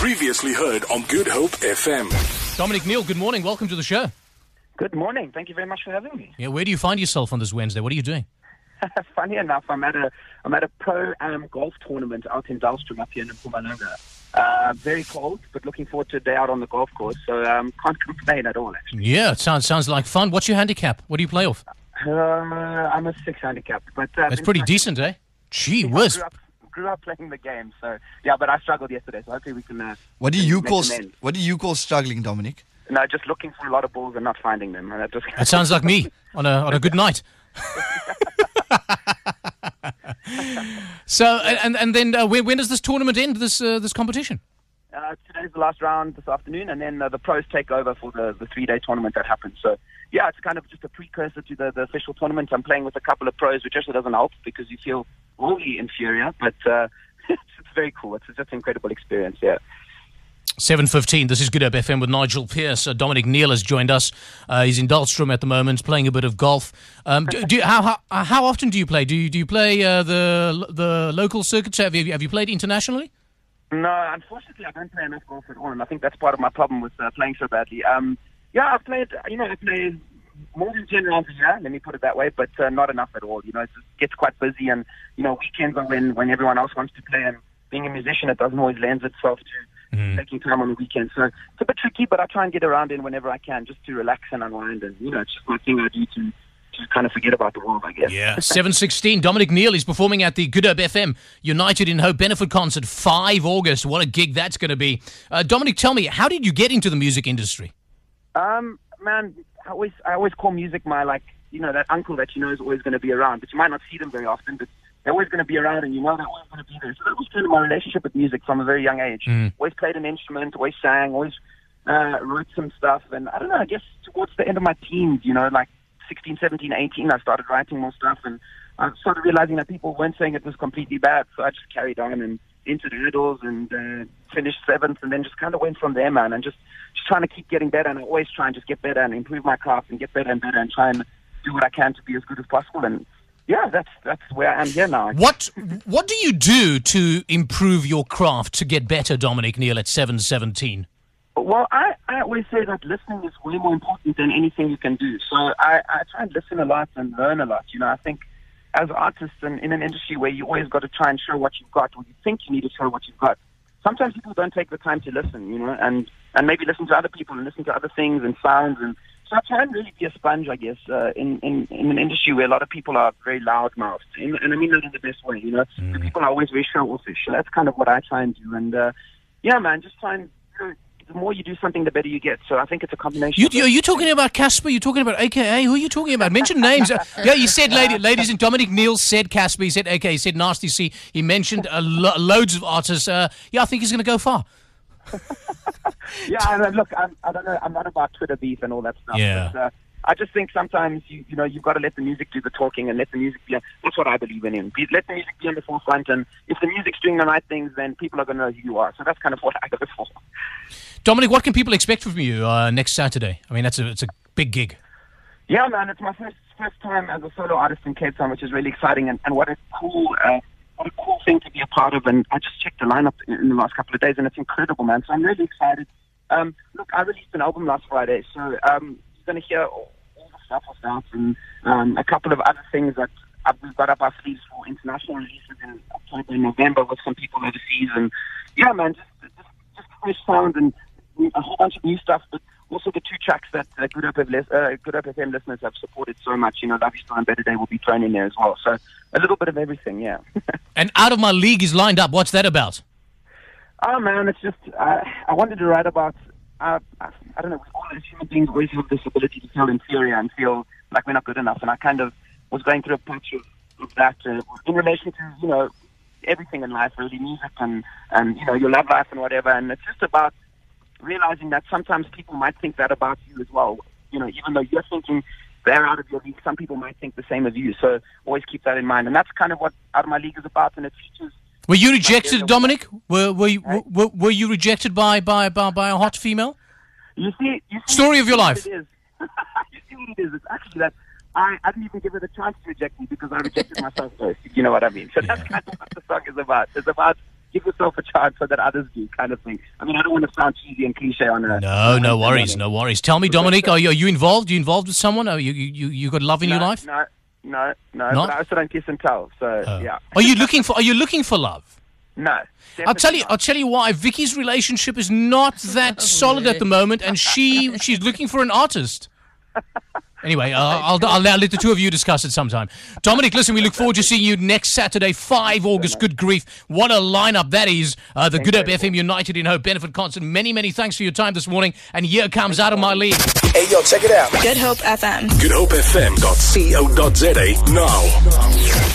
Previously heard on Good Hope FM. Dominic Neill, good morning. Welcome to the show. Good morning. Thank you very much for having me. Yeah, where do you find yourself on this Wednesday? What are you doing? Funny enough, I'm at a I'm at a pro am golf tournament out in Dullstroom up here in Mpumalanga. Uh, very cold, but looking forward to a day out on the golf course. So um, can't complain at all. Actually, Yeah, it sounds sounds like fun. What's your handicap? What do you play off? uh, I'm a six handicap, but uh, That's pretty struggling. decent, eh? Gee I whiz. Grew up, playing the game, so yeah. But I struggled yesterday, so hopefully we can. Uh, What do you call amends. what do you call struggling, Dominic? No, just looking for a lot of balls and not finding them. And that just That sounds like me on a on a good night. so and and, and then uh, when, when does this tournament end? This uh, this competition? Uh, today's the last round this afternoon, and then uh, the pros take over for the, the three day tournament that happens. So, yeah, it's kind of just a precursor to the, the official tournament. I'm playing with a couple of pros, which actually doesn't help because you feel really inferior, but uh, it's, it's very cool. It's just an incredible experience, yeah. Seven fifteen. This is Good Hope FM with Nigel Pierce. Uh, Dominic Neill has joined us. Uh, he's in Dullstroom at the moment, playing a bit of golf. Um, do, do you, how, how uh, how often do you play? Do you do you play uh, the the local circuits? Have you have you played internationally? No, unfortunately, I don't play enough golf at all, and I think that's part of my problem with uh, playing so badly. Um, yeah, I've played, you know, I play more than 10 rounds a year, let me put it that way, but uh, not enough at all. You know, it just gets quite busy, and, you know, weekends are when, when everyone else wants to play, and being a musician, it doesn't always lend itself to taking time on the weekend. So it's a bit tricky, but I try and get around in whenever I can just to relax and unwind, and, you know, it's just my thing I do to, to kind of forget about the world, I guess. Yeah. 716. Dominic Neill is performing at the Good Hope FM United in Hope benefit concert 5 August. What a gig that's going to be. Uh, Dominic, tell me, how did you get into the music industry? Um, man, I always I always call music my like you know that uncle that you know is always going to be around, but you might not see them very often, but they're always going to be around, and you know they're always going to be there. So that was kind of my relationship with music from a very young age. Always played an instrument, always sang, always uh, wrote some stuff, and I don't know. I guess towards the end of my teens, you know, like 16, 17, 18, I started writing more stuff, and I started realizing that people weren't saying it was completely bad, so I just carried on and entered Idols and uh, finished seventh, and then just kind of went from there, man, and just just trying to keep getting better, and I always try and just get better and improve my craft and get better and better and try and do what I can to be as good as possible, and yeah, that's that's where I am here now. What what do you do to improve your craft to get better, Dominic Neill, at 717? Well, I, I always say that listening is way more important than anything you can do. So I, I try and listen a lot and learn a lot. You know, I think as artists and in an industry where you always got to try and show what you've got, or you think you need to show what you've got, sometimes people don't take the time to listen, you know, and, and maybe listen to other people and listen to other things and sounds. And so I try and really be a sponge, I guess, uh, in, in, in an industry where a lot of people are very loud-mouthed. And, and I mean that in the best way, you know. The People are always very show-offish. So that's kind of what I try and do. And, uh, yeah, man, just try and, the more you do something, the better you get. So I think it's a combination. You, are you talking about Cassper? You're talking about AKA? Who are you talking about? Mention names. Uh, yeah, you said, lady, ladies and Dominic Neill said Cassper. He said AKA. He said Nasty C. He mentioned uh, lo- loads of artists. Uh, yeah, I think he's going to go far. yeah, and, uh, look, I'm, I don't know. I'm not about Twitter beef and all that stuff. Yeah. But, uh, I just think sometimes you you know you've got to let the music do the talking and let the music be. That's what I believe in. in. Be, let the music be on the forefront, and if the music's doing the right things, then people are going to know who you are. So that's kind of what I go for. Dominic, what can people expect from you uh, next Saturday? I mean, that's a it's a big gig. Yeah, man, it's my first first time as a solo artist in Cape Town, which is really exciting, and, and what a cool uh, what a cool thing to be a part of. And I just checked the lineup in, in the last couple of days, and it's incredible, man. So I'm really excited. Um, look, I released an album last Friday, so um, going to hear all, all the stuff that, and um, a couple of other things that we've got up our sleeves for international releases in October and November with some people overseas, and yeah, man, just just, just fresh sound and a whole bunch of new stuff, but also the two tracks that uh, Good FM lis- uh, Good Hope FM listeners have supported so much. You know, Love You Still and Better Day will be thrown in there as well. So a little bit of everything, yeah. And Out of My League is lined up. What's that about? oh man, it's just uh, I wanted to write about. Uh, I don't know. We all as human beings always have this ability to feel inferior and feel like we're not good enough. And I kind of was going through a patch of, of that uh, in relation to you know everything in life, really music and and you know your love life and whatever. And it's just about realizing that sometimes people might think that about you as well. You know, even though you're thinking they're out of your league, some people might think the same of you. So always keep that in mind. And that's kind of what Out of My League is about. And it features. Were you rejected, Dominic? Were were you, were, were you rejected by, by by by a hot female? You see, you see Story of your life. It is. you see what it is? It's actually that I, I didn't even give it a chance to reject me because I rejected myself first. You know what I mean? So that's kind of what the song is about. It's about give yourself a chance so that others do, kind of thing. I mean, I don't want to sound cheesy and cliche on a. No, no worries, no worries. Tell me, Dominic, are you, are you involved? Are you involved with someone? Are you you you got love in no, your life? No, no, no. Not? But I also don't kiss and tell. So Oh. yeah, Are you looking for Are you looking for love? no. I'll tell you. definitely I'll tell you why. Vicky's relationship is not that oh, solid at the moment, and she she's looking for an artist. Anyway, uh, I'll, I'll now let the two of you discuss it sometime. Dominic, listen, we look forward to seeing you next Saturday, 5 August. Good grief. What a lineup that is. Uh, the Good Hope FM United in Hope benefit concert. Many, many thanks for your time this morning. And here comes out of my league. Hey, yo, check it out. Good Hope FM. Good Hope GoodHopeFM.co.za now.